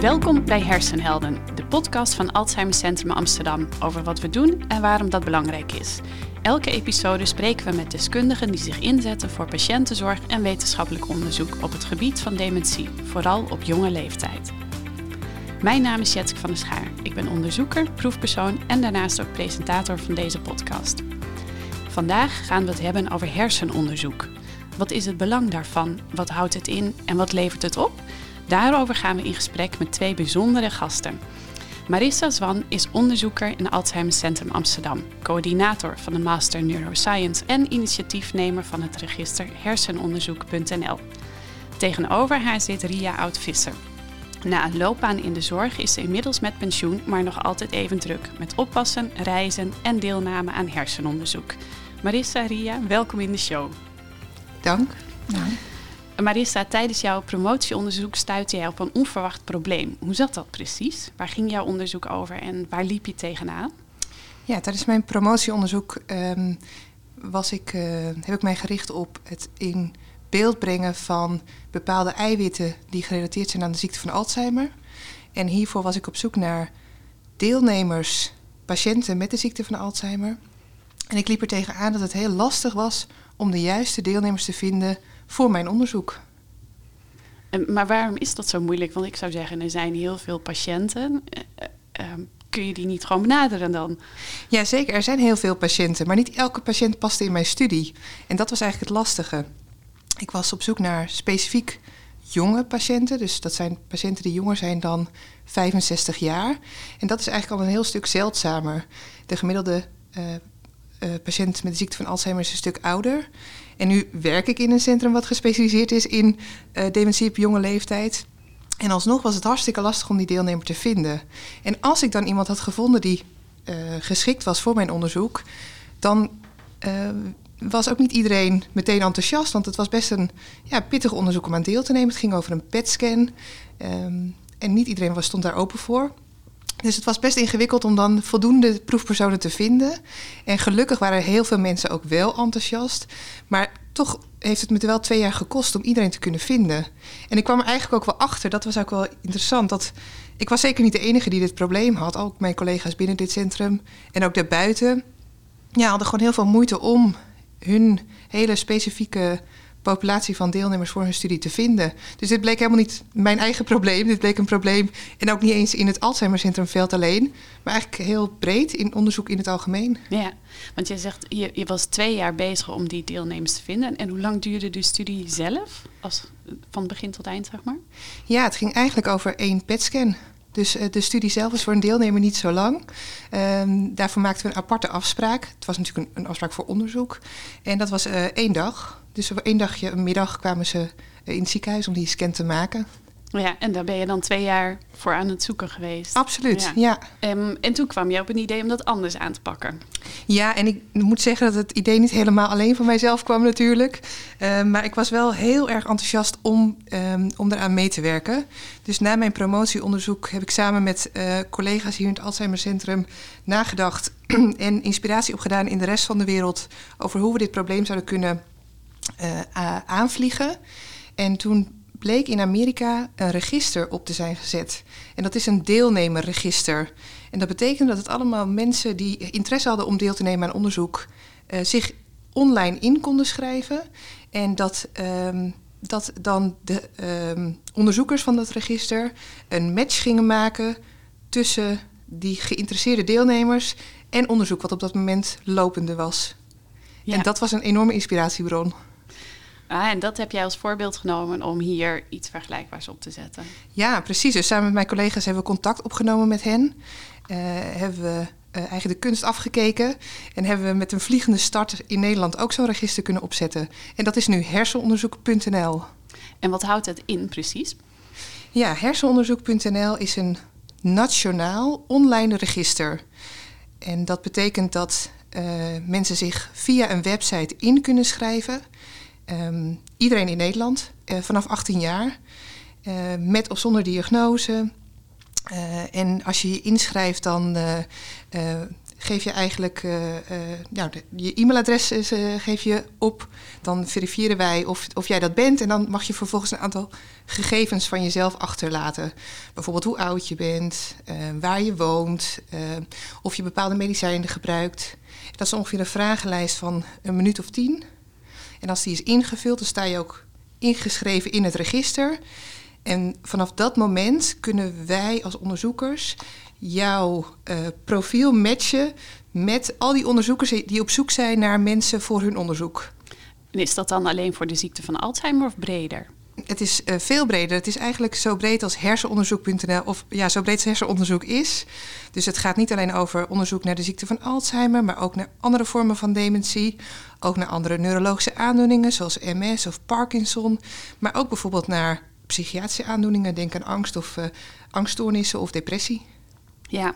Welkom bij Hersenhelden, de podcast van Alzheimer Centrum Amsterdam over wat we doen en waarom dat belangrijk is. Elke episode spreken we met deskundigen die zich inzetten voor patiëntenzorg en wetenschappelijk onderzoek op het gebied van dementie, vooral op jonge leeftijd. Mijn naam is Jetske van der Schaar. Ik ben onderzoeker, proefpersoon en daarnaast ook presentator van deze podcast. Vandaag gaan we het hebben over hersenonderzoek. Wat is het belang daarvan? Wat houdt het in en wat levert het op? Daarover gaan we in gesprek met twee bijzondere gasten. Marissa Zwan is onderzoeker in Alzheimer Centrum Amsterdam, coördinator van de Master Neuroscience en initiatiefnemer van het register hersenonderzoek.nl. Tegenover haar zit Ria Oud-Visser. Na een loopbaan in de zorg is ze inmiddels met pensioen, maar nog altijd even druk met oppassen, reizen en deelname aan hersenonderzoek. Marissa, Ria, welkom in de show. Dank. Marissa, tijdens jouw promotieonderzoek stuitte jij op een onverwacht probleem. Hoe zat dat precies? Waar ging jouw onderzoek over en waar liep je tegenaan? Ja, tijdens mijn promotieonderzoek ehm, was ik, uh, heb ik mij gericht op het in beeld brengen van bepaalde eiwitten die gerelateerd zijn aan de ziekte van Alzheimer. En hiervoor was ik op zoek naar deelnemers, patiënten met de ziekte van Alzheimer. En ik liep er tegenaan dat het heel lastig was om de juiste deelnemers te vinden voor mijn onderzoek. En, maar waarom is dat zo moeilijk? Want ik zou zeggen, er zijn heel veel patiënten. Uh, kun je die niet gewoon benaderen dan? Ja, zeker. Er zijn heel veel patiënten, maar niet elke patiënt paste in mijn studie. En dat was eigenlijk het lastige. Ik was op zoek naar specifiek jonge patiënten. Dus dat zijn patiënten die jonger zijn dan 65 jaar. En dat is eigenlijk al een heel stuk zeldzamer. De gemiddelde uh, uh, patiënt met de ziekte van Alzheimer is een stuk ouder. En nu werk ik in een centrum wat gespecialiseerd is in uh, dementie op jonge leeftijd. En alsnog was het hartstikke lastig om die deelnemer te vinden. En als ik dan iemand had gevonden die uh, geschikt was voor mijn onderzoek, dan uh, was ook niet iedereen meteen enthousiast. Want het was best een ja, pittig onderzoek om aan deel te nemen. Het ging over een PET-scan. Um, en niet iedereen was, stond daar open voor. Dus het was best ingewikkeld om dan voldoende proefpersonen te vinden. En gelukkig waren heel veel mensen ook wel enthousiast. Maar toch heeft het me wel twee jaar gekost om iedereen te kunnen vinden. En ik kwam er eigenlijk ook wel achter, dat was ook wel interessant, dat ik was zeker niet de enige die dit probleem had. Ook mijn collega's binnen dit centrum en ook daarbuiten ja, hadden gewoon heel veel moeite om hun hele specifieke populatie van deelnemers voor hun studie te vinden. Dus dit bleek helemaal niet mijn eigen probleem. Dit bleek een probleem en ook niet eens in het Alzheimer Centrumveld alleen, maar eigenlijk heel breed in onderzoek in het algemeen. Ja, want je zegt je, je was twee jaar bezig om die deelnemers te vinden. En hoe lang duurde de studie zelf? Als, van begin tot eind, zeg maar? Ja, het ging eigenlijk over één PET-scan. Dus uh, de studie zelf is voor een deelnemer niet zo lang. Um, daarvoor maakten we een aparte afspraak. Het was natuurlijk een, afspraak voor onderzoek. En dat was uh, één dag. Dus voor één dagje, een middag, kwamen ze uh, in het ziekenhuis om die scan te maken. Ja, en daar ben je dan twee jaar voor aan het zoeken geweest. Absoluut, ja. ja. Um, en toen kwam je op een idee om dat anders aan te pakken. Ja, en ik moet zeggen dat het idee niet helemaal alleen van mijzelf kwam natuurlijk. Uh, maar ik was wel heel erg enthousiast om, um, om eraan mee te werken. Dus na mijn promotieonderzoek heb ik samen met uh, collega's hier in het Alzheimer Centrum nagedacht en inspiratie opgedaan in de rest van de wereld over hoe we dit probleem zouden kunnen uh, aanvliegen. En toen bleek in Amerika een register op te zijn gezet. En dat is een deelnemerregister. En dat betekent dat het allemaal mensen die interesse hadden om deel te nemen aan onderzoek, uh, zich online in konden schrijven. En dat, um, dat dan de um, onderzoekers van dat register een match gingen maken tussen die geïnteresseerde deelnemers en onderzoek wat op dat moment lopende was. Ja. En dat was een enorme inspiratiebron. Ah, en dat heb jij als voorbeeld genomen om hier iets vergelijkbaars op te zetten. Ja, precies. Dus samen met mijn collega's hebben we contact opgenomen met hen. Uh, hebben we uh, eigenlijk de kunst afgekeken. En hebben we met een vliegende start in Nederland ook zo'n register kunnen opzetten. En dat is nu hersenonderzoek.nl. En wat houdt het in precies? Ja, hersenonderzoek.nl is een nationaal online register. En dat betekent dat uh, mensen zich via een website in kunnen schrijven. Um, iedereen in Nederland, uh, vanaf 18 jaar, uh, met of zonder diagnose. Uh, en als je je inschrijft, dan geef je eigenlijk nou, je e-mailadres geef je op. Dan verifiëren wij of, of jij dat bent. En dan mag je vervolgens een aantal gegevens van jezelf achterlaten. Bijvoorbeeld hoe oud je bent, waar je woont, of je bepaalde medicijnen gebruikt. Dat is ongeveer een vragenlijst van een minuut of tien. En als die is ingevuld, dan sta je ook ingeschreven in het register. En vanaf dat moment kunnen wij als onderzoekers jouw uh, profiel matchen met al die onderzoekers die op zoek zijn naar mensen voor hun onderzoek. En is dat dan alleen voor de ziekte van Alzheimer of breder? Het is uh, veel breder. Het is eigenlijk zo breed als hersenonderzoek.nl, of ja, zo breed als hersenonderzoek is. Dus het gaat niet alleen over onderzoek naar de ziekte van Alzheimer, maar ook naar andere vormen van dementie. Ook naar andere neurologische aandoeningen, zoals MS of Parkinson. Maar ook bijvoorbeeld naar psychiatrische aandoeningen. Denk aan angst of uh, angststoornissen of depressie. Ja,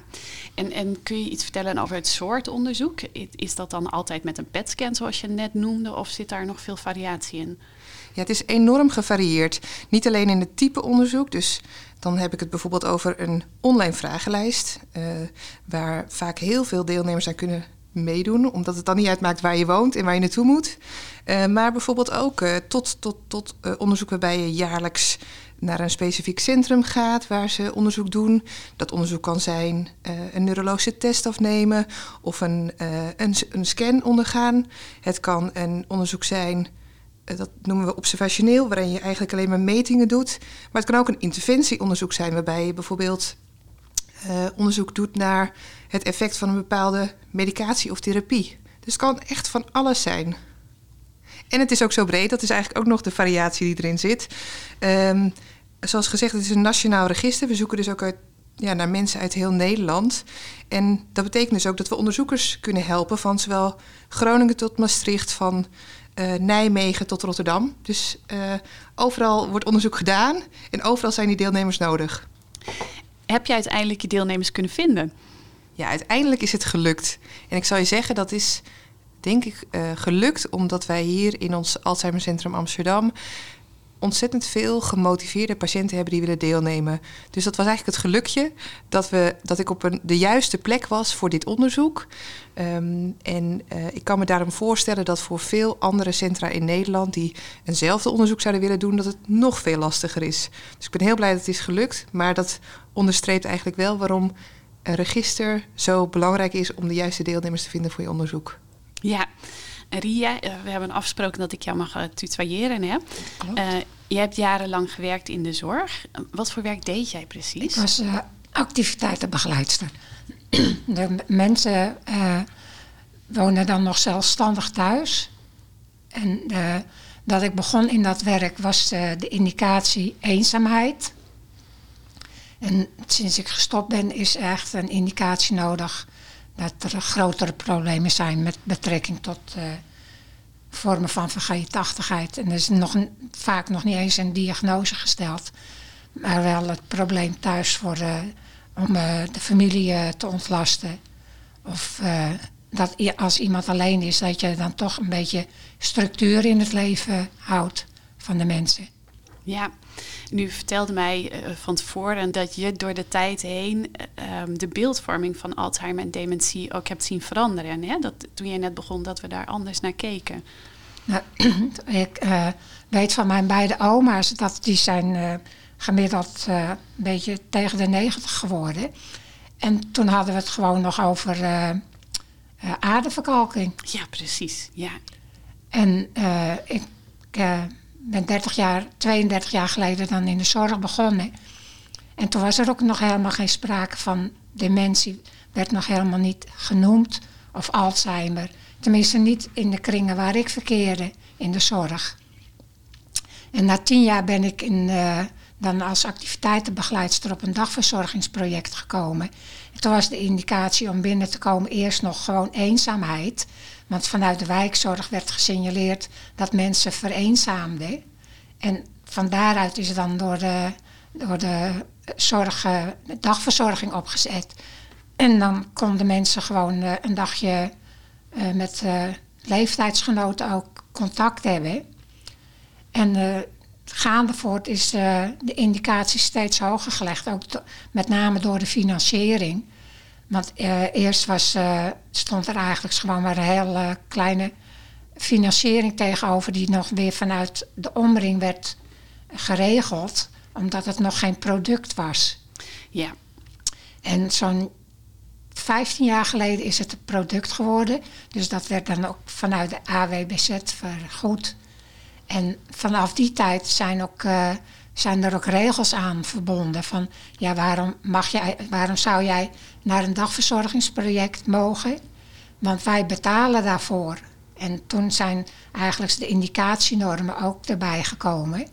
en, en kun je iets vertellen over het soort onderzoek? Is dat dan altijd met een PET-scan zoals je net noemde, of zit daar nog veel variatie in? Het is enorm gevarieerd. Niet alleen in het type onderzoek, dus dan heb ik het bijvoorbeeld over een online vragenlijst, uh, waar vaak heel veel deelnemers aan kunnen meedoen, omdat het dan niet uitmaakt waar je woont en waar je naartoe moet. Uh, maar bijvoorbeeld ook uh, tot, tot, tot onderzoek waarbij je jaarlijks naar een specifiek centrum gaat waar ze onderzoek doen. Dat onderzoek kan zijn een neurologische test afnemen of een, een, een, scan ondergaan. Het kan een onderzoek zijn, dat noemen we observationeel, waarin je eigenlijk alleen maar metingen doet. Maar het kan ook een interventieonderzoek zijn, waarbij je bijvoorbeeld onderzoek doet naar het effect van een bepaalde medicatie of therapie. Dus het kan echt van alles zijn. En het is ook zo breed, dat is eigenlijk ook nog de variatie die erin zit. Um, zoals gezegd, het is een nationaal register. We zoeken dus ook ja, naar mensen uit heel Nederland. En dat betekent dus ook dat we onderzoekers kunnen helpen van zowel Groningen tot Maastricht, van uh, Nijmegen tot Rotterdam. Dus uh, overal wordt onderzoek gedaan en overal zijn die deelnemers nodig. Heb je uiteindelijk je deelnemers kunnen vinden? Ja, uiteindelijk is het gelukt. En ik zou je zeggen, dat is denk ik uh, gelukt omdat wij hier in ons Alzheimercentrum Amsterdam ontzettend veel gemotiveerde patiënten hebben die willen deelnemen. Dus dat was eigenlijk het gelukje dat, we, dat ik op een, de juiste plek was voor dit onderzoek. Um, en uh, ik kan me daarom voorstellen dat voor veel andere centra in Nederland die eenzelfde onderzoek zouden willen doen, dat het nog veel lastiger is. Dus ik ben heel blij dat het is gelukt, maar dat onderstreept eigenlijk wel waarom een register zo belangrijk is om de juiste deelnemers te vinden voor je onderzoek. Ja, Ria, eh, we hebben afgesproken dat ik jou mag uh, tutoyeren. Hè? Uh, je hebt jarenlang gewerkt in de zorg. Wat voor werk deed jij precies? Ik was activiteitenbegeleidster. de mensen wonen dan nog zelfstandig thuis. En dat ik begon in dat werk was de indicatie eenzaamheid. En sinds ik gestopt ben is echt een indicatie nodig dat er grotere problemen zijn met betrekking tot uh, vormen van vergeetachtigheid. En er is nog, vaak nog niet eens een diagnose gesteld, maar wel het probleem thuis voor, uh, om uh, de familie te ontlasten. Of dat als iemand alleen is, dat je dan toch een beetje structuur in het leven houdt van de mensen. Ja, nu vertelde mij uh, van tevoren dat je door de tijd heen uh, de beeldvorming van Alzheimer en dementie ook hebt zien veranderen. Hè? Dat, toen je net begon, dat we daar anders naar keken. Nou, ik uh, weet van mijn beide oma's dat die zijn gemiddeld een beetje tegen de negentig geworden. En toen hadden we het gewoon nog over aardeverkalking. Ja, precies. Ja. En ik ben 30 jaar, 32 jaar geleden dan in de zorg begonnen. En toen was er ook nog helemaal geen sprake van dementie. Werd nog helemaal niet genoemd. Of Alzheimer. Tenminste niet in de kringen waar ik verkeerde in de zorg. En na tien jaar ben ik in, uh, dan als activiteitenbegeleidster op een dagverzorgingsproject gekomen. En toen was de indicatie om binnen te komen eerst nog gewoon eenzaamheid. Want vanuit de wijkzorg werd gesignaleerd dat mensen vereenzaamden. En van daaruit is dan door de, door de zorg, dagverzorging opgezet. En dan konden mensen gewoon uh, een dagje uh, met uh, leeftijdsgenoten ook contact hebben. En gaande voort is de indicatie steeds hoger gelegd, ook met name door de financiering. Want eh, eerst was, eh, stond er eigenlijk gewoon maar een hele kleine financiering tegenover, die nog weer vanuit de omring werd geregeld, omdat het nog geen product was. Ja. En zo'n 15 jaar geleden is het een product geworden. Dus dat werd dan ook vanuit de AWBZ vergoed. En vanaf die tijd zijn, ook, eh, zijn er ook regels aan verbonden. Van ja, waarom, mag jij, waarom zou jij naar een dagverzorgingsproject mogen? Want wij betalen daarvoor. En toen zijn eigenlijk de indicatienormen ook erbij gekomen.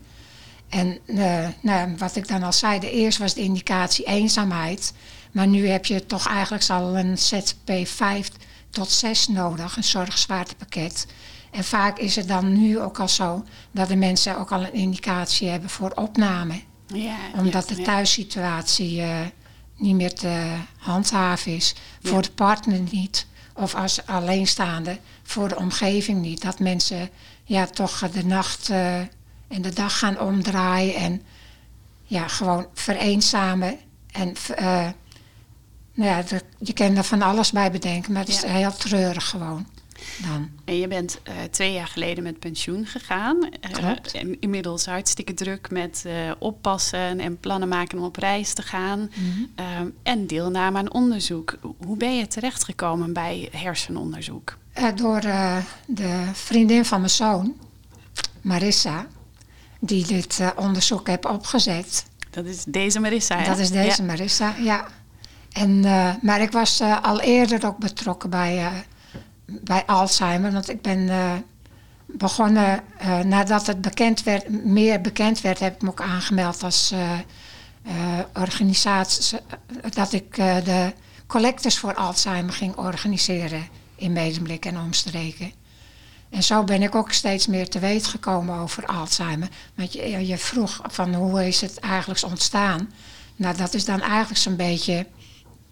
En uh, nou, wat ik dan al zei, de eerst was de indicatie eenzaamheid. Maar nu heb je toch eigenlijk al een ZP 5 tot 6 nodig, een zorgzwaartepakket. En vaak is het dan nu ook al zo dat de mensen ook al een indicatie hebben voor opname. Ja, Omdat ja, de thuissituatie uh, niet meer te handhaven is. Ja. Voor de partner niet. Of als alleenstaande voor de omgeving niet. Dat mensen ja, toch de nacht uh, en de dag gaan omdraaien. En ja, gewoon vereenzamen. En uh, nou ja, de, je kan er van alles bij bedenken. Maar het is heel treurig gewoon dan. En je bent eh, twee jaar geleden met pensioen gegaan. Eh, Klopt. inmiddels hartstikke druk met eh, oppassen en plannen maken om op reis te gaan. Mhm. Ehm, en deelname aan onderzoek. Hoe ben je terechtgekomen bij hersenonderzoek? Door de vriendin van mijn zoon, Marissa, die dit onderzoek heeft opgezet. Dat is deze Marissa, hè? Dat is deze Ja. Marissa, ja. En, maar ik was al eerder ook betrokken bij, bij Alzheimer. Want ik ben eh, begonnen, eh, nadat het bekend werd, meer bekend werd, heb ik me ook aangemeld als eh, organisatie. Dat ik de collectors voor Alzheimer ging organiseren in Medemblik en omstreken. En zo ben ik ook steeds meer te weten gekomen over Alzheimer. Want je, je vroeg van hoe is het eigenlijk ontstaan? Nou, dat is dan eigenlijk zo'n beetje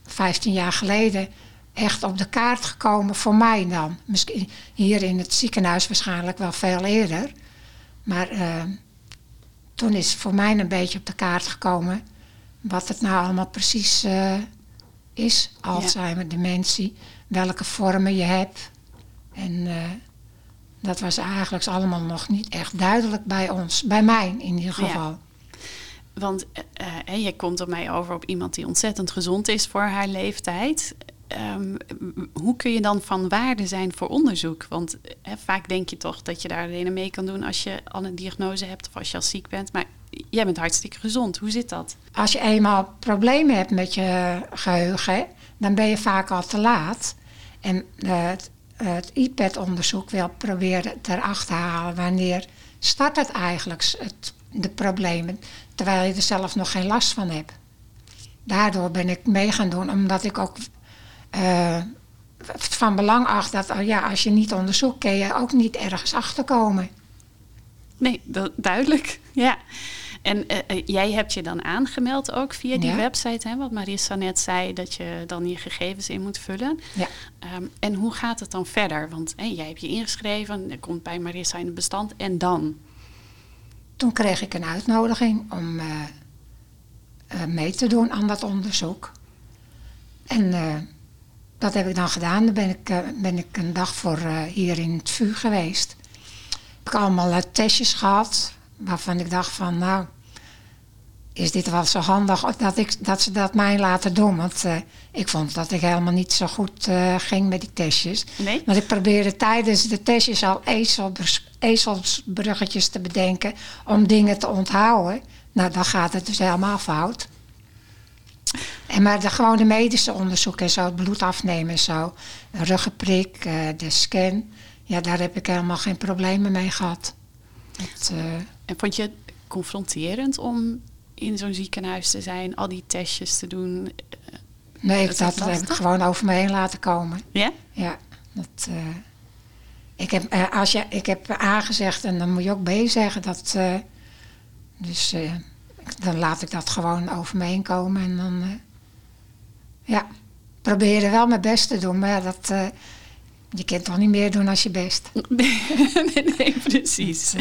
15 jaar geleden echt op de kaart gekomen voor mij dan. Misschien hier in het ziekenhuis waarschijnlijk wel veel eerder. Maar eh, toen is voor mij een beetje op de kaart gekomen wat het nou allemaal precies eh, is. Alzheimer, dementie, welke vormen je hebt. En eh, dat was eigenlijk allemaal nog niet echt duidelijk bij ons. Bij mij in ieder Ja. geval. Want eh, eh, je komt op mij over op iemand die ontzettend gezond is voor haar leeftijd. Ehm, hoe kun je dan van waarde zijn voor onderzoek? Want vaak denk je toch dat je daar alleen mee kan doen als je al een diagnose hebt of als je al ziek bent. Maar jij bent hartstikke gezond. Hoe zit dat? Als je eenmaal problemen hebt met je geheugen, dan ben je vaak al te laat. En eh, het, het IPED-onderzoek wil proberen erachter te halen wanneer start het eigenlijk, het, de problemen, terwijl je er zelf nog geen last van hebt. Daardoor ben ik mee gaan doen, omdat ik ook eh, van belang acht dat oh ja, als je niet onderzoekt, kun je ook niet ergens achterkomen. Nee, dat, duidelijk. Ja. En eh, eh, jij hebt je dan aangemeld ook via die Ja. website, hè, wat Marissa net zei, dat je dan je gegevens in moet vullen. Ja. Ehm, en hoe gaat het dan verder? Want jij hebt je ingeschreven, er komt bij Marissa in het bestand en dan? Toen kreeg ik een uitnodiging om mee te doen aan dat onderzoek. En dat heb ik dan gedaan. Dan ben ik, eh, ben ik een dag voor eh, hier in het vuur geweest. Heb ik allemaal eh, testjes gehad waarvan ik dacht van nou, is dit wel zo handig dat, ik, dat ze dat mij laten doen. Want ik vond dat ik helemaal niet zo goed ging met die testjes. Nee? Want ik probeerde tijdens de testjes al ezelbers- ezelsbruggetjes te bedenken om dingen te onthouden. Nou, dan gaat het dus helemaal fout. En maar de gewone medische onderzoek en zo, het bloed afnemen en zo, een ruggenprik, eh, de scan, ja, daar heb ik helemaal geen problemen mee gehad. Het, eh, En vond je het confronterend om in zo'n ziekenhuis te zijn, al die testjes te doen? nee, Dat ik, dat heb ik gewoon over me heen laten komen. Ja? Ja, dat, eh, ik, heb, eh, als je, ik heb A gezegd en dan moet je ook B zeggen. Dat, dus dan laat ik dat gewoon over me heen komen. En dan, ja, probeer wel mijn best te doen. Maar ja, dat, eh, je kunt toch niet meer doen als je best. nee, nee, precies.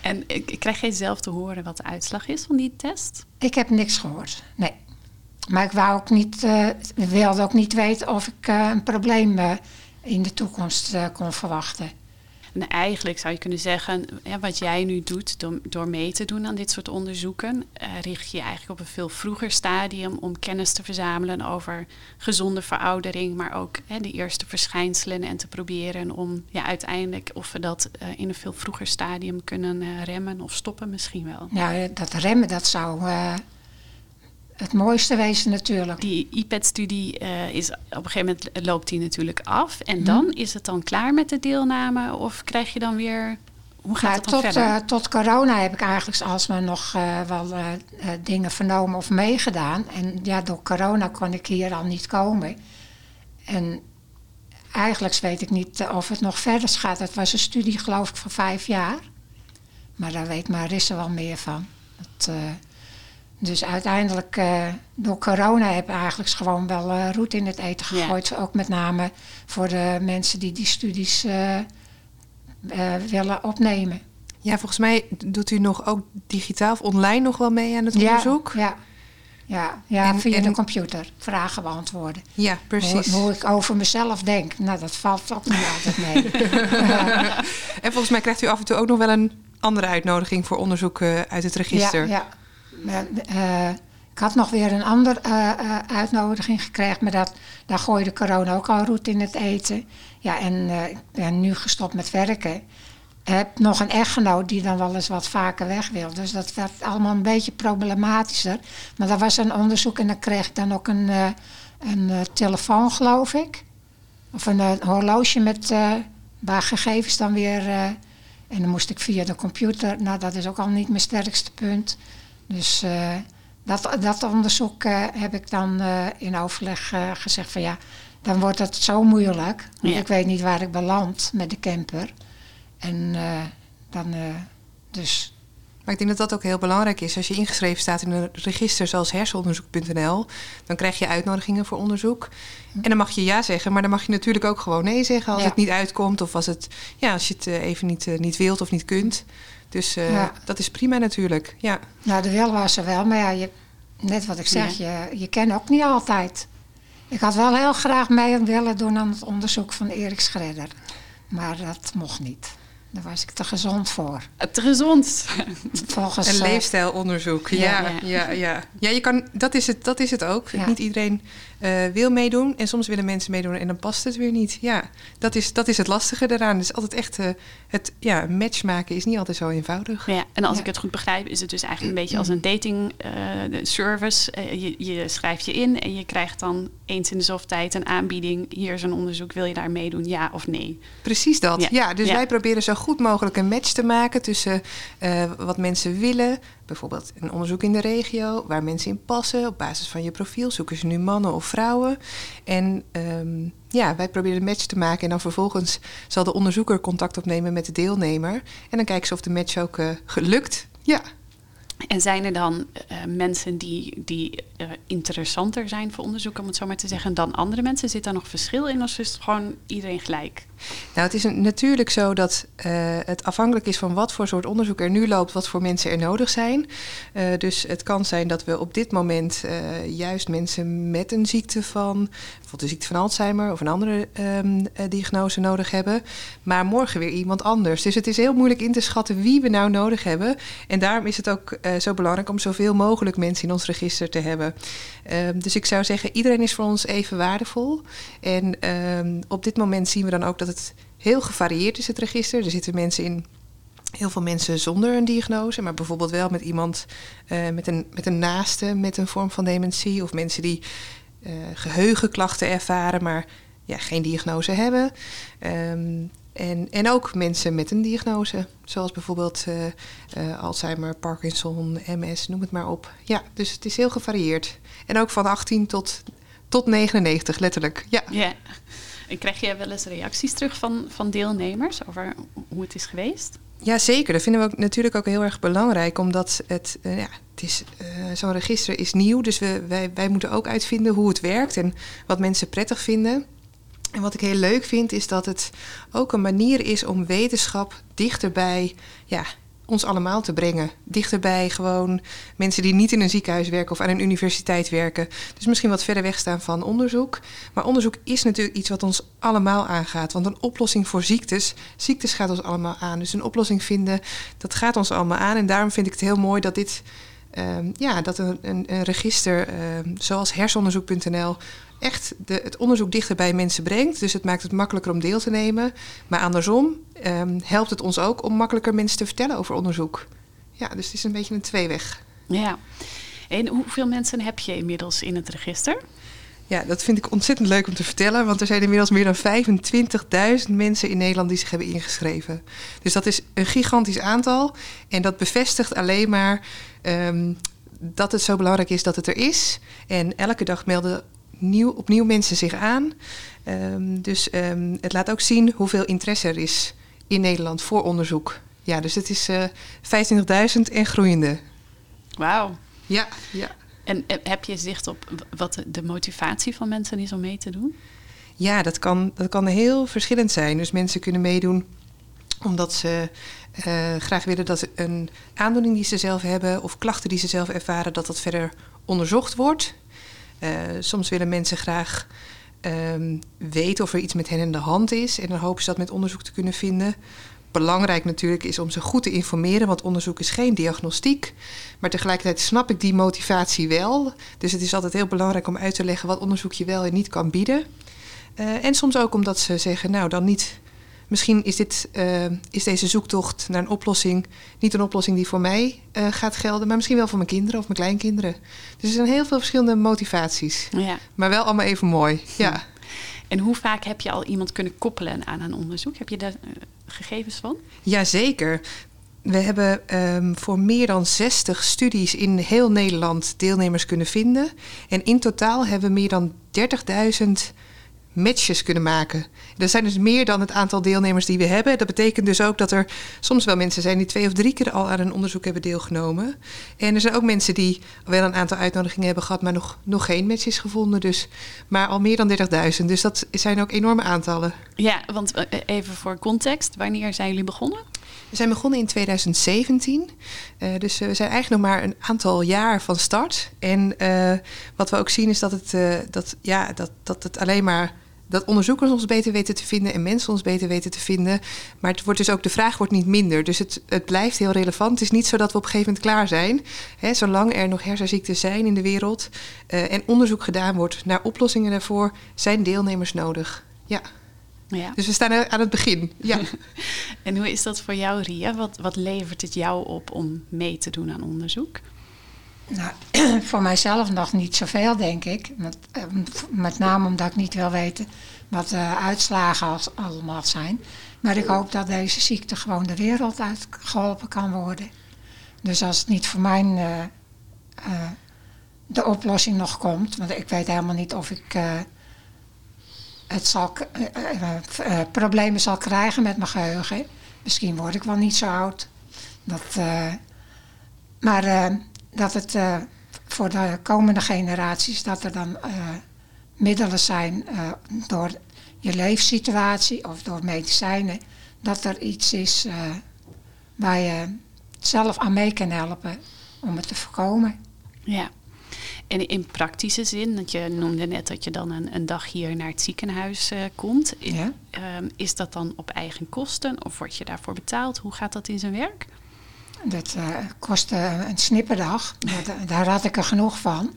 En eh, krijg jij zelf te horen wat de uitslag is van die test? ik heb niks gehoord, nee. Maar ik wou ook niet, eh, wilde ook niet weten of ik eh, een probleem in de toekomst kon verwachten. En eigenlijk zou je kunnen zeggen, ja, wat jij nu doet door, mee te doen aan dit soort onderzoeken, eh, richt je eigenlijk op een veel vroeger stadium om kennis te verzamelen over gezonde veroudering, maar ook hè, de eerste verschijnselen en te proberen om ja, uiteindelijk of we dat eh, in een veel vroeger stadium kunnen eh, remmen of stoppen misschien wel. Ja, dat remmen, dat zou het mooiste wezen natuurlijk. Die IPED-studie eh, is op een gegeven moment loopt die natuurlijk af en dan is het dan klaar met de deelname of krijg je dan weer hoe gaat het tot, verder? eh, tot corona heb ik eigenlijk alsmaar nog eh, wel eh, eh, dingen vernomen of meegedaan. En ja, door corona kon ik hier al niet komen. En eigenlijk weet ik niet eh, of het nog verder gaat. Het was een studie geloof ik van vijf jaar. Maar daar weet Marisse wel meer van. Dat, eh, dus uiteindelijk, eh, door corona heb ik eigenlijk gewoon wel eh roet in het eten Ja. gegooid. Ook met name voor de mensen die die studies eh, willen opnemen. Ja, volgens mij doet u nog ook digitaal of online nog wel mee aan het onderzoek. Ja, ja, ja En- via en- de computer vragen beantwoorden. Ja, precies. Hoe, hoe ik over mezelf denk, nou dat valt ook niet altijd mee. En volgens mij krijgt u af en toe ook nog wel een andere uitnodiging voor onderzoek uit het register. Ja, ja. Eh, ik had nog weer een andere uitnodiging gekregen, maar dat, daar gooide corona ook al roet in het eten. Ja, en eh, ik ben nu gestopt met werken. Heb nog een echtgenoot die dan wel eens wat vaker weg wil. Dus dat werd allemaal een beetje problematischer. Maar er was een onderzoek en dan kreeg ik dan ook een, eh, een eh, telefoon, geloof ik. Of een, eh, horloge met eh, waar gegevens dan weer. eh, en dan moest ik via de computer. Nou, dat is ook al niet mijn sterkste punt. Dus eh, dat, dat onderzoek eh, heb ik dan eh, in overleg gezegd van ja, dan wordt het zo moeilijk. Ja. ik weet niet waar ik beland met de camper. En dan dus Maar ik denk dat dat ook heel belangrijk is. Als je ingeschreven staat in een register zoals hersenonderzoek.nl, dan krijg je uitnodigingen voor onderzoek. En dan mag je ja zeggen, maar dan mag je natuurlijk ook gewoon nee zeggen als Ja. het niet uitkomt of als, het, ja, als je het eh, even niet, eh, niet wilt of niet kunt. Dus eh, Ja. dat is prima natuurlijk. Ja. Nou, de wil was er wel, maar ja, je, net wat ik zeg, je, je kent ook niet altijd. Ik had wel heel graag mee willen doen aan het onderzoek van Erik Schredder. Maar dat mocht niet. Daar was ik te gezond voor. Te gezond. Volgens, Een eh, leefstijlonderzoek. Ja, Ja, ja, ja. ja. ja. je kan, dat, is het, dat is het ook. Ja. Niet iedereen eh, wil meedoen. En soms willen mensen meedoen en dan past het weer niet. Ja, dat is, dat is het lastige daaraan. Het is altijd echt... eh, het ja, match maken is niet altijd zo eenvoudig. Ja, en als Ja. ik het goed begrijp, is het dus eigenlijk een beetje als een dating eh, service. Je, je schrijft je in en je krijgt dan eens in de zoveel tijd een aanbieding. Hier is een onderzoek, wil je daar meedoen, ja of nee? Precies dat. Ja. Ja, dus wij proberen zo goed mogelijk een match te maken tussen wat mensen willen. Bijvoorbeeld een onderzoek in de regio, waar mensen in passen. Op basis van je profiel zoeken ze nu mannen of vrouwen. En ehm, ja, wij proberen een match te maken. En dan vervolgens zal de onderzoeker contact opnemen met de deelnemer. En dan kijken ze of de match ook eh, gelukt. Ja. En zijn er dan eh, mensen die, die eh, interessanter zijn voor onderzoek, om het zo maar te zeggen, dan andere mensen? Zit daar nog verschil in of is het gewoon iedereen gelijk? Nou, het is natuurlijk zo dat eh, het afhankelijk is van wat voor soort onderzoek er nu loopt, wat voor mensen er nodig zijn. Eh, dus het kan zijn dat we op dit moment juist mensen met een ziekte van, bijvoorbeeld de ziekte van Alzheimer of een andere ehm, eh, diagnose nodig hebben, maar morgen weer iemand anders. Dus het is heel moeilijk in te schatten wie we nou nodig hebben. En daarom is het ook zo belangrijk om zoveel mogelijk mensen in ons register te hebben. Ehm, dus ik zou zeggen, iedereen is voor ons even waardevol. En ehm, op dit moment zien we dan ook dat het heel gevarieerd is, het register. Er zitten mensen in, heel veel mensen zonder een diagnose, maar bijvoorbeeld wel met iemand eh, met, een, met een naaste met een vorm van dementie. Of mensen die eh, geheugenklachten ervaren, maar ja, geen diagnose hebben. Ehm, en, en ook mensen met een diagnose, zoals bijvoorbeeld eh, eh, Alzheimer, Parkinson, MS, noem het maar op. Ja, dus het is heel gevarieerd. En ook van 18 tot, tot 99, letterlijk. Ja. Ja. En krijg je wel eens reacties terug van, van deelnemers over hoe het is geweest? Ja, zeker. Dat vinden we ook, natuurlijk ook heel erg belangrijk, omdat het, eh, ja, het is, zo'n register is nieuw, dus we, wij, wij moeten ook uitvinden hoe het werkt en wat mensen prettig vinden. En wat ik heel leuk vind, is dat het ook een manier is om wetenschap dichterbij ja, ons allemaal te brengen. Dichterbij gewoon mensen die niet in een ziekenhuis werken of aan een universiteit werken. Dus misschien wat verder weg staan van onderzoek. Maar onderzoek is natuurlijk iets wat ons allemaal aangaat. Want een oplossing voor ziektes, ziektes gaat ons allemaal aan. Dus een oplossing vinden, dat gaat ons allemaal aan. En daarom vind ik het heel mooi dat dit Ehm, ja, dat een, een, register ehm, zoals hersenonderzoek.nl echt de, het onderzoek dichter bij mensen brengt. Dus het maakt het makkelijker om deel te nemen. Maar andersom ehm, helpt het ons ook om makkelijker mensen te vertellen over onderzoek. Ja, dus het is een beetje een tweeweg. Ja. En hoeveel mensen heb je inmiddels in het register? Ja, dat vind ik ontzettend leuk om te vertellen, want er zijn inmiddels meer dan 25.000 mensen in Nederland die zich hebben ingeschreven. Dus dat is een gigantisch aantal en dat bevestigt alleen maar um, dat het zo belangrijk is dat het er is. En elke dag melden nieuw, opnieuw mensen zich aan. Um, dus um, het laat ook zien hoeveel interesse er is in Nederland voor onderzoek. Ja, dus het is uh, eh, 25.000 en groeiende. Wauw. Ja, ja. En eh, heb je zicht op wat de motivatie van mensen is om mee te doen? Ja, dat kan, dat kan heel verschillend zijn. Dus mensen kunnen meedoen omdat ze uh, graag willen dat een aandoening die ze zelf hebben of klachten die ze zelf ervaren, dat dat verder onderzocht wordt. Uh, soms willen mensen graag um, weten of er iets met hen in de hand is en dan hopen ze dat met onderzoek te kunnen vinden. Belangrijk natuurlijk is om ze goed te informeren, want onderzoek is geen diagnostiek. Maar tegelijkertijd snap ik die motivatie wel. Dus het is altijd heel belangrijk om uit te leggen wat onderzoek je wel en niet kan bieden. Uh, en soms ook omdat ze zeggen, nou dan niet misschien is, dit, uh, is deze zoektocht naar een oplossing niet een oplossing die voor mij uh, gaat gelden, maar misschien wel voor mijn kinderen of mijn kleinkinderen. Dus er zijn heel veel verschillende motivaties. Ja. Maar wel allemaal even mooi. Ja. En hoe vaak heb je al iemand kunnen koppelen aan een onderzoek? Heb je daar uh, gegevens van? Jazeker. We hebben um, voor meer dan 60 studies in heel Nederland deelnemers kunnen vinden. En in totaal hebben we meer dan 30.000 matches kunnen maken. Dat zijn dus meer dan het aantal deelnemers die we hebben. Dat betekent dus ook dat er soms wel mensen zijn die twee of drie keer al aan een onderzoek hebben deelgenomen. En er zijn ook mensen die wel een aantal uitnodigingen hebben gehad, maar nog, nog geen matches gevonden. Dus, maar al meer dan 30.000. Dus dat zijn ook enorme aantallen. Ja, want eh, even voor context, wanneer zijn jullie begonnen? We zijn begonnen in 2017. Uh, eh, dus we zijn eigenlijk nog maar een aantal jaar van start. En uh, wat we ook zien is dat het, uh, dat, ja, dat, dat het alleen maar dat onderzoekers ons beter weten te vinden en mensen ons beter weten te vinden. Maar het wordt dus ook, de vraag wordt niet minder. Dus het, het blijft heel relevant. Het is niet zo dat we op een gegeven moment klaar zijn. Hè, zolang er nog hersenziekten zijn in de wereld uh, en onderzoek gedaan wordt naar oplossingen daarvoor, zijn deelnemers nodig. Ja. Ja. Dus we staan aan het begin. Ja. en hoe is dat voor jou, Ria? Wat, wat levert het jou op om mee te doen aan onderzoek? Nou, voor mijzelf nog niet zoveel, denk ik. Met, eh, met name omdat ik niet wil weten wat de uitslagen als, allemaal zijn. Maar ik hoop dat deze ziekte gewoon de wereld uitgeholpen kan worden. Dus als het niet voor mij uh, uh, de oplossing nog komt, want ik weet helemaal niet of ik uh, het zal, problemen zal krijgen met mijn geheugen. Misschien word ik wel niet zo oud. Dat, maar dat het uh, voor de komende generaties, dat er dan uh, middelen zijn uh, door je leefsituatie of door medicijnen, dat er iets is waar je zelf aan mee kan helpen om het te voorkomen. Ja. En in praktische zin, want je noemde net dat je dan een, een dag hier naar het ziekenhuis uh, komt. Ja. Uh, is dat dan op eigen kosten of word je daarvoor betaald? Hoe gaat dat in zijn werk? Dat uh, kostte een snipperdag. daar had ik er genoeg van.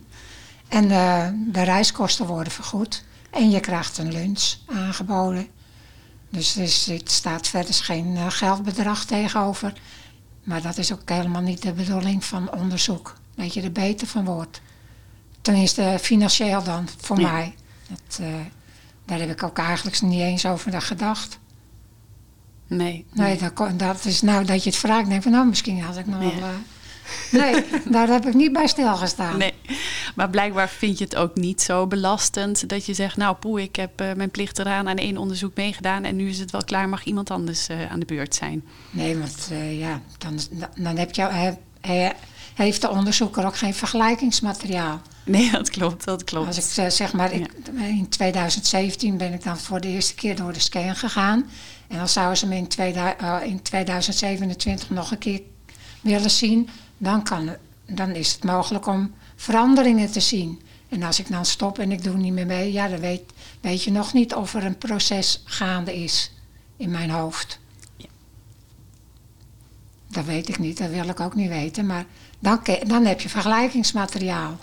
En uh, de reiskosten worden vergoed. En je krijgt een lunch aangeboden. Dus er staat verder geen uh, geldbedrag tegenover. Maar dat is ook helemaal niet de bedoeling van onderzoek. Dat je er beter van wordt. Tenminste, financieel dan, voor ja. mij. Dat, daar heb ik ook eigenlijk niet eens over gedacht. Nee. Nee, dat, dat is nou dat je het vraagt, denk van nou, misschien had ik nog wel... Uh, nee, daar heb ik niet bij stilgestaan. Nee, maar blijkbaar vind je het ook niet zo belastend dat je zegt, nou poe, ik heb uh, mijn plicht eraan aan één onderzoek meegedaan en nu is het wel klaar, mag iemand anders uh, aan de beurt zijn. Nee, want ja, dan, dan heb je, he, heeft de onderzoeker ook geen vergelijkingsmateriaal. Nee, dat klopt, dat klopt. Als ik zeg maar, ik, in 2017 ben ik dan voor de eerste keer door de scan gegaan. En dan zouden ze me in, 2000, uh, in 2027 nog een keer willen zien, dan, kan, dan is het mogelijk om veranderingen te zien. En als ik dan stop en ik doe niet meer mee, ja, dan weet, weet je nog niet of er een proces gaande is in mijn hoofd. Ja. Dat weet ik niet, dat wil ik ook niet weten. Maar dan, dan heb je vergelijkingsmateriaal.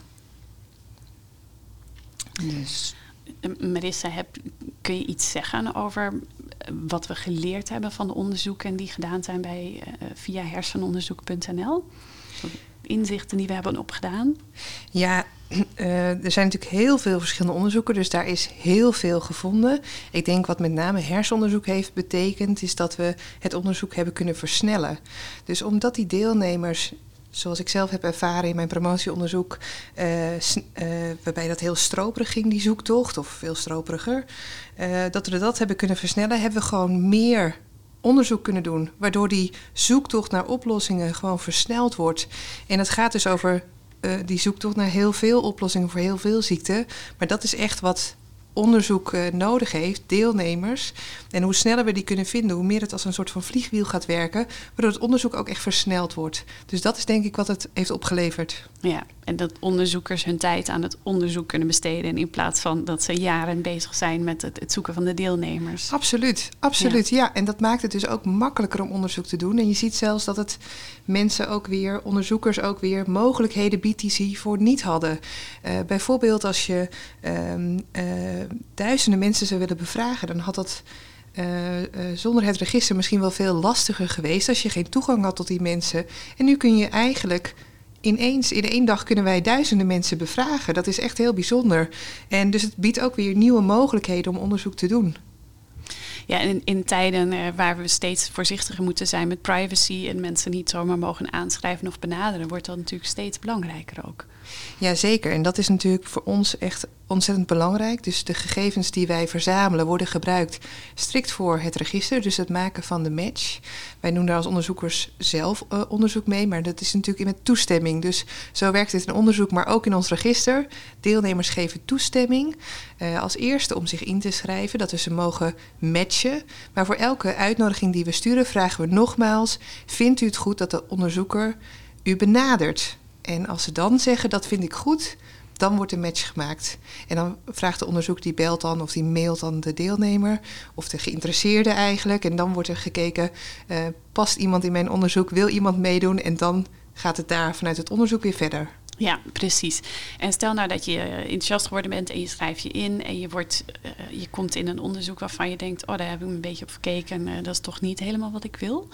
Dus. Eh, Marissa, heb, kun je iets zeggen over eh, wat we geleerd hebben van de onderzoeken die gedaan zijn bij, eh, via hersenonderzoek.nl? Inzichten die we hebben opgedaan. Ja, eh, er zijn natuurlijk heel veel verschillende onderzoeken, dus daar is heel veel gevonden. Ik denk wat met name hersenonderzoek heeft betekend, is dat we het onderzoek hebben kunnen versnellen. Dus omdat die deelnemers, zoals ik zelf heb ervaren in mijn promotieonderzoek, sn- eh, waarbij dat heel stroperig ging, die zoektocht, of veel stroperiger, eh, dat we dat hebben kunnen versnellen, hebben we gewoon meer onderzoek kunnen doen, waardoor die zoektocht naar oplossingen gewoon versneld wordt. En het gaat dus over die zoektocht naar heel veel oplossingen voor heel veel ziekten. Maar dat is echt wat onderzoek eh, nodig heeft, deelnemers. En hoe sneller we die kunnen vinden, hoe meer het als een soort van vliegwiel gaat werken, waardoor het onderzoek ook echt versneld wordt. Dus dat is denk ik wat het heeft opgeleverd. Ja, en dat onderzoekers hun tijd aan het onderzoek kunnen besteden. In plaats van dat ze jaren bezig zijn met het, het zoeken van de deelnemers. Absoluut, absoluut. Ja. en dat maakt het dus ook makkelijker om onderzoek te doen. En je ziet zelfs dat het mensen ook weer, onderzoekers ook weer, mogelijkheden biedt die ze hiervoor niet hadden. Eh, bijvoorbeeld als je ehm, eh, duizenden mensen zou willen bevragen, dan had dat. eh, zonder het register misschien wel veel lastiger geweest als je geen toegang had tot die mensen. En nu kun je eigenlijk ineens, in één dag kunnen wij duizenden mensen bevragen. Dat is echt heel bijzonder. En dus het biedt ook weer nieuwe mogelijkheden om onderzoek te doen. Ja, in, in tijden eh, waar we steeds voorzichtiger moeten zijn met privacy en mensen niet zomaar mogen aanschrijven of benaderen, wordt dat natuurlijk steeds belangrijker ook. Jazeker, en dat is natuurlijk voor ons echt ontzettend belangrijk. Dus de gegevens die wij verzamelen worden gebruikt strikt voor het register, dus het maken van de match. Wij doen daar als onderzoekers zelf eh, onderzoek mee, maar dat is natuurlijk met toestemming. Dus zo werkt het in onderzoek, maar ook in ons register. Deelnemers geven toestemming eh, als eerste om zich in te schrijven, dat we ze mogen matchen. Maar voor elke uitnodiging die we sturen vragen we nogmaals, vindt u het goed dat de onderzoeker u benadert? En als ze dan zeggen dat vind ik goed, dan wordt een match gemaakt. En dan vraagt de onderzoek die belt dan of die mailt dan de deelnemer of de geïnteresseerde eigenlijk. En dan wordt er gekeken, eh, past iemand in mijn onderzoek, wil iemand meedoen? En dan gaat het daar vanuit het onderzoek weer verder. Ja, precies. En stel nou dat je eh, enthousiast geworden bent en je schrijft je in en je, wordt, eh, je komt in een onderzoek waarvan je denkt, oh daar heb ik een beetje op gekeken, en dat is toch niet helemaal wat ik wil.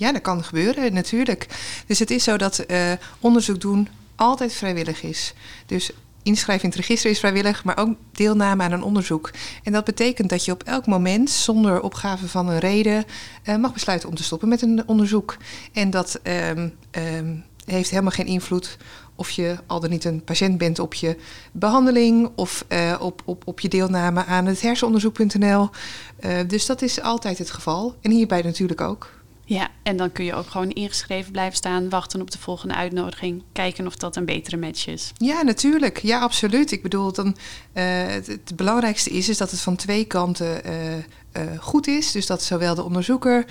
Ja, dat kan gebeuren, natuurlijk. Dus het is zo dat eh, onderzoek doen altijd vrijwillig is. Dus inschrijven in het register is vrijwillig, maar ook deelname aan een onderzoek. En dat betekent dat je op elk moment, zonder opgave van een reden, eh, mag besluiten om te stoppen met een onderzoek. En dat ehm, ehm, heeft helemaal geen invloed of je al dan niet een patiënt bent op je behandeling of eh, op, op, op je deelname aan het hersenonderzoek.nl. Dus dat is altijd het geval. En hierbij natuurlijk ook. Ja, en dan kun je ook gewoon ingeschreven blijven staan, wachten op de volgende uitnodiging, kijken of dat een betere match is. Ja, natuurlijk. Ja, absoluut. Ik bedoel, dan, eh, het, het belangrijkste is, is dat het van twee kanten eh, eh, goed is. Dus dat zowel de onderzoeker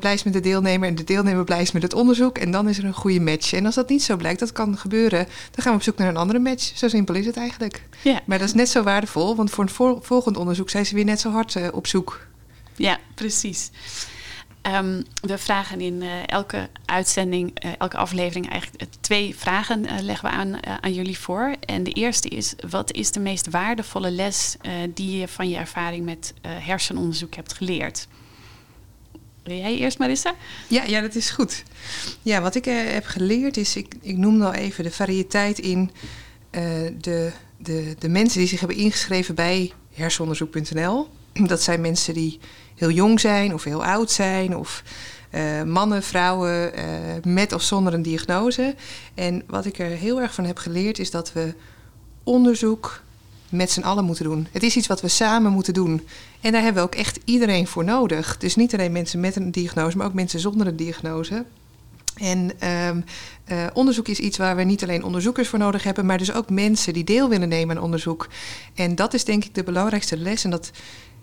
blij is met de deelnemer en de deelnemer blij is met het onderzoek. En dan is er een goede match. En als dat niet zo blijkt, dat kan gebeuren, dan gaan we op zoek naar een andere match. Zo simpel is het eigenlijk. Ja, Maar dat is net zo waardevol, want voor een vol- volgend onderzoek zijn ze weer net zo hard op zoek. ja precies. Ehm, we vragen in eh, elke uitzending, eh, elke aflevering eigenlijk eh, twee vragen leggen we aan, aan jullie voor. En de eerste is, wat is de meest waardevolle les die je van je ervaring met hersenonderzoek hebt geleerd? Wil jij eerst, Marissa? Ja, ja, dat is goed. Ja, wat ik heb geleerd is, ik, ik noemde al even de variëteit in de, de, de mensen die zich hebben ingeschreven bij hersenonderzoek.nl. Dat zijn mensen die heel jong zijn of heel oud zijn of eh, mannen, vrouwen eh, met of zonder een diagnose. En wat ik er heel erg van heb geleerd is dat we onderzoek met z'n allen moeten doen. Het is iets wat we samen moeten doen. En daar hebben we ook echt iedereen voor nodig. Dus niet alleen mensen met een diagnose, maar ook mensen zonder een diagnose. En ehm, eh, onderzoek is iets waar we niet alleen onderzoekers voor nodig hebben, maar dus ook mensen die deel willen nemen aan onderzoek. En dat is denk ik de belangrijkste les. En dat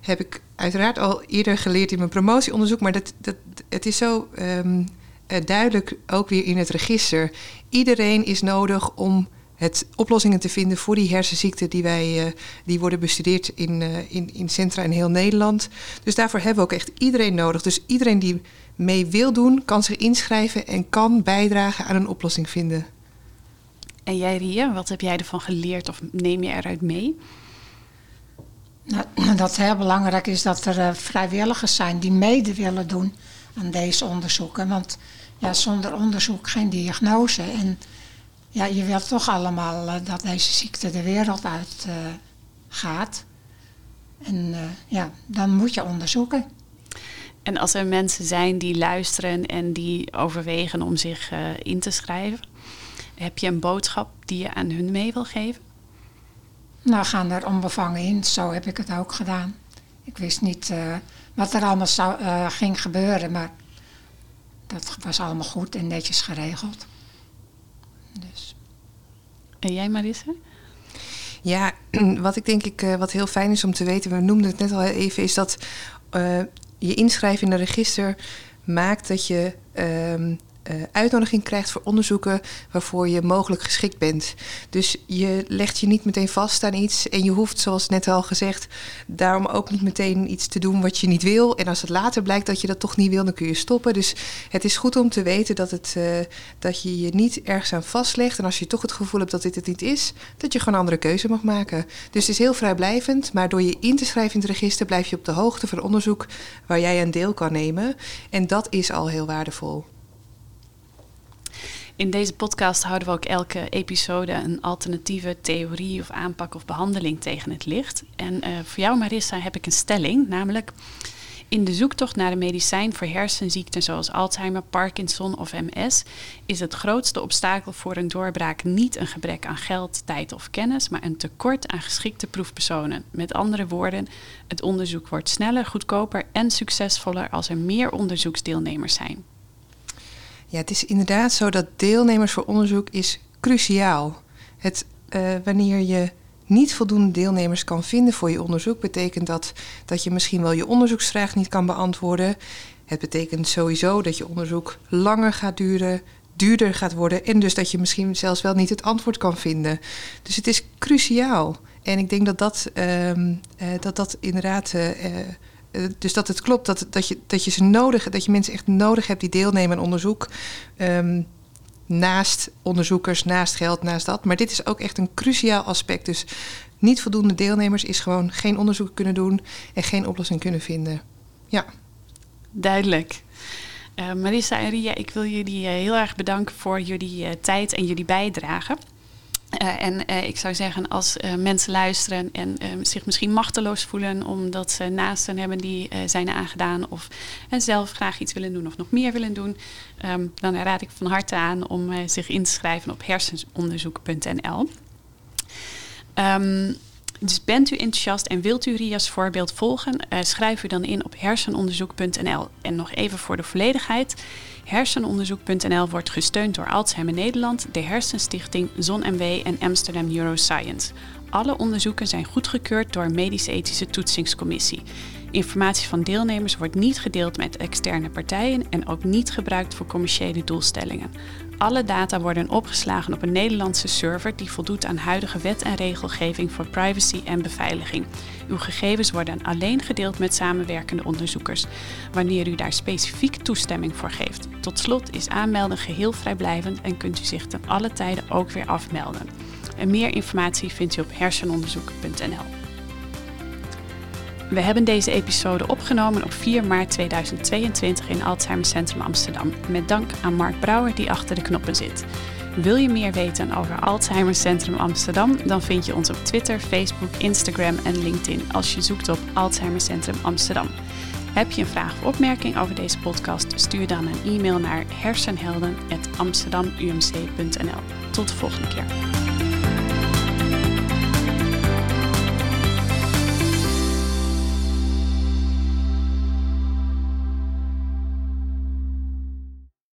heb ik uiteraard al eerder geleerd in mijn promotieonderzoek, maar dat, dat, het is zo ehm, eh, duidelijk ook weer in het register. Iedereen is nodig om het oplossingen te vinden voor die hersenziekten die, wij, uh, die worden bestudeerd in, uh, in, in centra in heel Nederland. Dus daarvoor hebben we ook echt iedereen nodig. Dus iedereen die mee wil doen, kan zich inschrijven en kan bijdragen aan een oplossing vinden. En jij, Ria, wat heb jij ervan geleerd of neem je eruit mee? Nou, dat heel belangrijk is dat er uh, vrijwilligers zijn die mede willen doen aan deze onderzoeken. Want ja, zonder onderzoek geen diagnose. En ja, je wilt toch allemaal uh, dat deze ziekte de wereld uit uh, gaat. En ja, dan moet je onderzoeken. En als er mensen zijn die luisteren en die overwegen om zich in te schrijven, heb je een boodschap die je aan hun mee wil geven? Nou, gaan er onbevangen in. Zo heb ik het ook gedaan. Ik wist niet uh, wat er allemaal zou, uh, ging gebeuren, maar dat was allemaal goed en netjes geregeld. Dus. En jij, Marisse? Ja, wat ik denk ik, uh, wat heel fijn is om te weten, we noemden het net al even, is dat je inschrijven in een register maakt dat je ehm, uh, uitnodiging krijgt voor onderzoeken waarvoor je mogelijk geschikt bent. Dus je legt je niet meteen vast aan iets en je hoeft, zoals net al gezegd, daarom ook niet meteen iets te doen wat je niet wil. En als het later blijkt dat je dat toch niet wil, dan kun je stoppen. Dus het is goed om te weten dat, het, uh, dat je je niet ergens aan vastlegt. En als je toch het gevoel hebt dat dit het niet is, dat je gewoon een andere keuze mag maken. Dus het is heel vrijblijvend, maar door je in te schrijven in het register blijf je op de hoogte van onderzoek waar jij aan deel kan nemen. En dat is al heel waardevol. In deze podcast houden we ook elke episode een alternatieve theorie of aanpak of behandeling tegen het licht. En uh, voor jou, Marissa, heb ik een stelling, namelijk in de zoektocht naar een medicijn voor hersenziekten zoals Alzheimer, Parkinson of MS is het grootste obstakel voor een doorbraak niet een gebrek aan geld, tijd of kennis, maar een tekort aan geschikte proefpersonen. Met andere woorden, het onderzoek wordt sneller, goedkoper en succesvoller als er meer onderzoeksdeelnemers zijn. Ja, het is inderdaad zo dat deelnemers voor onderzoek is cruciaal. Het, uh, wanneer je niet voldoende deelnemers kan vinden voor je onderzoek, betekent dat dat je misschien wel je onderzoeksvraag niet kan beantwoorden. Het betekent sowieso dat je onderzoek langer gaat duren, duurder gaat worden en dus dat je misschien zelfs wel niet het antwoord kan vinden. Dus het is cruciaal. En ik denk dat dat, uh, uh, dat, dat inderdaad uh, dus dat het klopt dat, dat, je, dat je ze nodig dat je mensen echt nodig hebt die deelnemen aan onderzoek. Um, naast onderzoekers, naast geld, naast dat. Maar dit is ook echt een cruciaal aspect. Dus niet voldoende deelnemers is gewoon geen onderzoek kunnen doen en geen oplossing kunnen vinden. Ja. Duidelijk. Uh, Marissa en Ria, ik wil jullie uh, heel erg bedanken voor jullie tijd en jullie bijdrage. Uh, en uh, ik zou zeggen, als uh, mensen luisteren en zich misschien machteloos voelen omdat ze naasten hebben die zijn aangedaan of zelf graag iets willen doen of nog meer willen doen, um, dan raad ik van harte aan om zich in te schrijven op hersensonderzoek.nl. Um, dus bent u enthousiast en wilt u Ria's voorbeeld volgen, schrijf u dan in op hersenonderzoek.nl. En nog even voor de volledigheid. Hersenonderzoek.nl wordt gesteund door Alzheimer Nederland, de Hersenstichting, ZonMW en Amsterdam Neuroscience. Alle onderzoeken zijn goedgekeurd door een medisch-ethische toetsingscommissie. Informatie van deelnemers wordt niet gedeeld met externe partijen en ook niet gebruikt voor commerciële doelstellingen. Alle data worden opgeslagen op een Nederlandse server die voldoet aan huidige wet en regelgeving voor privacy en beveiliging. Uw gegevens worden alleen gedeeld met samenwerkende onderzoekers, wanneer u daar specifiek toestemming voor geeft. Tot slot is aanmelden geheel vrijblijvend en kunt u zich ten alle tijden ook weer afmelden. En meer informatie vindt u op hersenonderzoek.nl. We hebben deze episode opgenomen op 4 maart 2022 in Alzheimer Centrum Amsterdam. Met dank aan Mark Brouwer die achter de knoppen zit. Wil je meer weten over Alzheimer Centrum Amsterdam? Dan vind je ons op Twitter, Facebook, Instagram en LinkedIn als je zoekt op Alzheimer Centrum Amsterdam. Heb je een vraag of opmerking over deze podcast? Stuur dan een e-mail naar hersenhelden.amsterdamumc.nl. Tot de volgende keer.